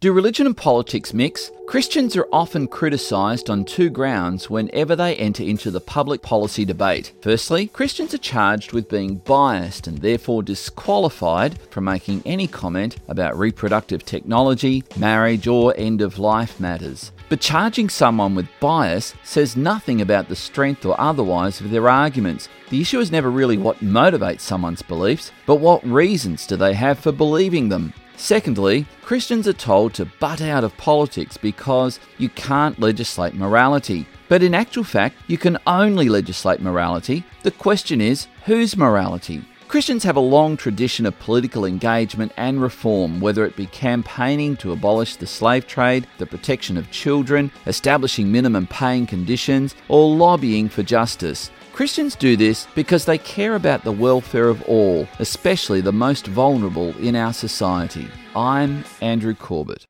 Do religion and politics mix? Christians are often criticised on two grounds whenever they enter into the public policy debate. Firstly, Christians are charged with being biased and therefore disqualified from making any comment about reproductive technology, marriage, or end of life matters. But charging someone with bias says nothing about the strength or otherwise of their arguments. The issue is never really what motivates someone's beliefs, but what reasons do they have for believing them. Secondly, Christians are told to butt out of politics because you can't legislate morality. But in actual fact, you can only legislate morality. The question is, whose morality? Christians have a long tradition of political engagement and reform, whether it be campaigning to abolish the slave trade, the protection of children, establishing minimum paying conditions, or lobbying for justice. Christians do this because they care about the welfare of all, especially the most vulnerable in our society. I'm Andrew Corbett.